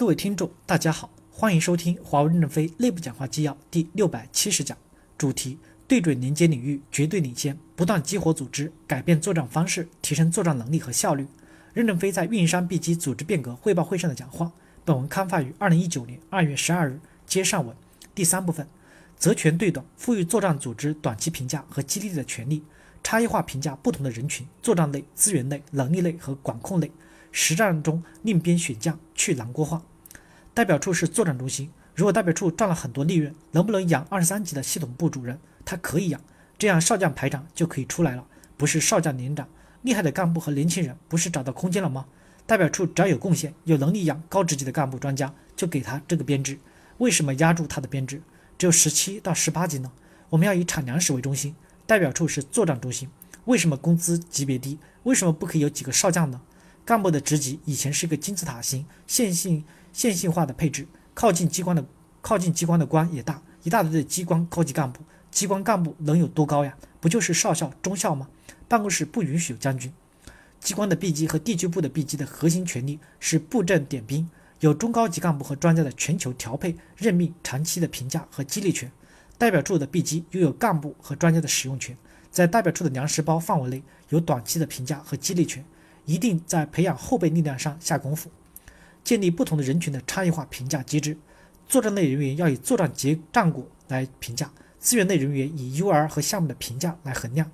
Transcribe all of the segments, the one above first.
各位听众，大家好，欢迎收听华为任正非内部讲话纪要第六百七十讲，主题：对准连接领域绝对领先，不断激活组织，改变作战方式，提升作战能力和效率。任正非在运营商 B 机组织变革汇报会上的讲话。本文刊发于二零一九年二月十二日。接上文第三部分，责权对等，赋予作战组织短期评价和激励的权利，差异化评价不同的人群：作战类、资源类、能力类和管控类。实战中另编选将，去囊锅化。代表处是作战中心，如果代表处赚了很多利润，能不能养二十三级的系统部主任？他可以养，这样少将排长就可以出来了，不是少将连长。厉害的干部和年轻人不是找到空间了吗？代表处只要有贡献、有能力养高职级的干部专家，就给他这个编制。为什么压住他的编制？只有十七到十八级呢？我们要以产粮食为中心，代表处是作战中心。为什么工资级别低？为什么不可以有几个少将呢？干部的职级以前是一个金字塔型线性。线性化的配置，靠近机关的靠近机关的官也大，一大堆的机关高级干部，机关干部能有多高呀？不就是少校、中校吗？办公室不允许有将军。机关的 B 级和地区部的 B 级的核心权力是布阵点兵，有中高级干部和专家的全球调配、任命、长期的评价和激励权。代表处的 B 级拥有干部和专家的使用权，在代表处的粮食包范围内有短期的评价和激励权，一定在培养后备力量上下功夫。建立不同的人群的差异化评价机制，作战类人员要以作战结战果来评价，资源类人员以 UR 和项目的评价来衡量，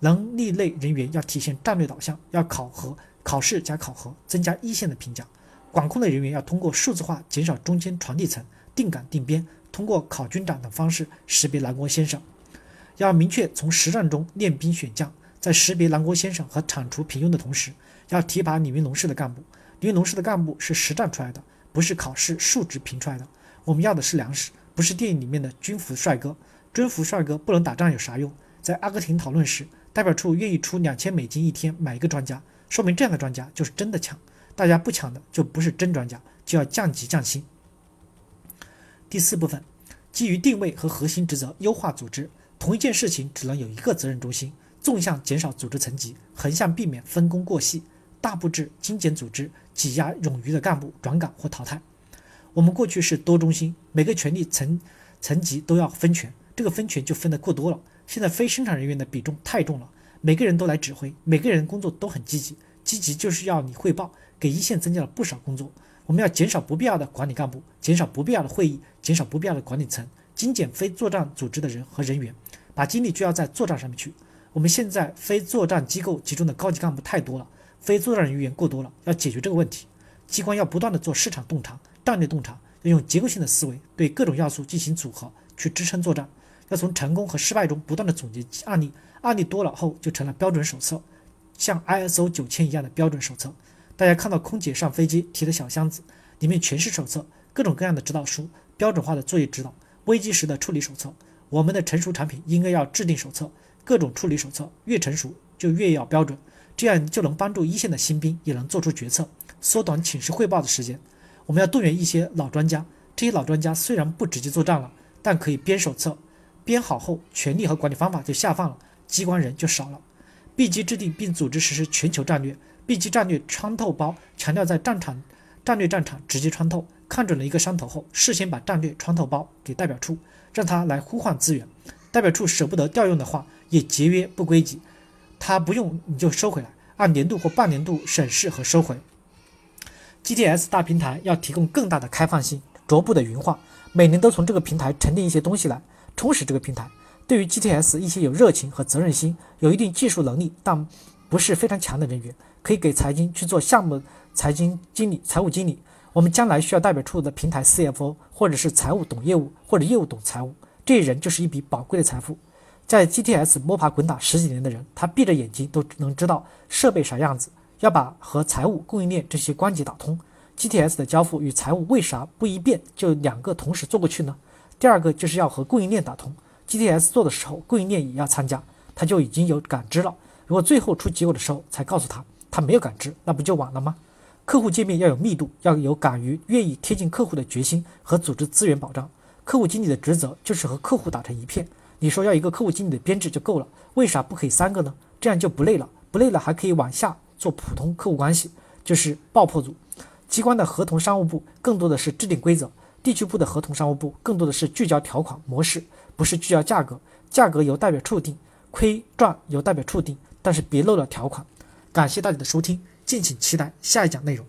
能力类人员要体现战略导向，要考核、考试加考核，增加一线的评价。管控类人员要通过数字化减少中间传递层，定岗定编，通过考军长等方式识别南国先生。要明确从实战中练兵选将，在识别南国先生和铲除平庸的同时，要提拔李云龙式的干部。因为龙式的干部是实战出来的，不是考试数值评出来的。我们要的是粮食，不是电影里面的军服帅哥。军服帅哥不能打仗有啥用？在阿根廷讨论时，代表处愿意出两千美金一天买一个专家，说明这样的专家就是真的强。大家不抢的就不是真专家，就要降级降薪。第四部分，基于定位和核心职责优化组织。同一件事情只能有一个责任中心，纵向减少组织层级，横向避免分工过细。大布置、精简组织，挤压冗余的干部转岗或淘汰。我们过去是多中心，每个权力层层级都要分权，这个分权就分得过多了。现在非生产人员的比重太重了，每个人都来指挥，每个人工作都很积极，积极就是要你汇报，给一线增加了不少工作。我们要减少不必要的管理干部，减少不必要的会议，减少不必要的管理层，精简非作战组织的人和人员，把精力聚焦在作战上面去。我们现在非作战机构集中的高级干部太多了。非作战人员过多了，要解决这个问题。机关要不断的做市场洞察、战略洞察，要用结构性的思维对各种要素进行组合，去支撑作战。要从成功和失败中不断的总结案例，案例多了后就成了标准手册，像 ISO 九千一样的标准手册。大家看到空姐上飞机提的小箱子，里面全是手册，各种各样的指导书，标准化的作业指导，危机时的处理手册。我们的成熟产品应该要制定手册，各种处理手册，越成熟就越要标准。这样就能帮助一线的新兵也能做出决策，缩短请示汇报的时间。我们要动员一些老专家，这些老专家虽然不直接作战了，但可以编手册，编好后权力和管理方法就下放了，机关人就少了。B 级制定并组织实施全球战略，B 级战略穿透包强调在战场战略战场直接穿透，看准了一个山头后，事先把战略穿透包给代表处，让他来呼唤资源。代表处舍不得调用的话，也节约不归集。他不用你就收回来，按年度或半年度审视和收回。GTS 大平台要提供更大的开放性，逐步的云化，每年都从这个平台沉淀一些东西来，充实这个平台。对于 GTS 一些有热情和责任心、有一定技术能力但不是非常强的人员，可以给财经去做项目财经经理、财务经理。我们将来需要代表处的平台 CFO，或者是财务懂业务，或者业务懂财务，这些人就是一笔宝贵的财富。在 GTS 摸爬滚打十几年的人，他闭着眼睛都能知道设备啥样子。要把和财务、供应链这些关节打通。GTS 的交付与财务为啥不一遍就两个同时做过去呢？第二个就是要和供应链打通。GTS 做的时候，供应链也要参加，他就已经有感知了。如果最后出结果的时候才告诉他，他没有感知，那不就晚了吗？客户界面要有密度，要有敢于愿意贴近客户的决心和组织资源保障。客户经理的职责就是和客户打成一片。你说要一个客户经理的编制就够了，为啥不可以三个呢？这样就不累了，不累了还可以往下做普通客户关系，就是爆破组。机关的合同商务部更多的是制定规则，地区部的合同商务部更多的是聚焦条款模式，不是聚焦价格。价格由代表处定，亏赚由代表处定，但是别漏了条款。感谢大家的收听，敬请期待下一讲内容。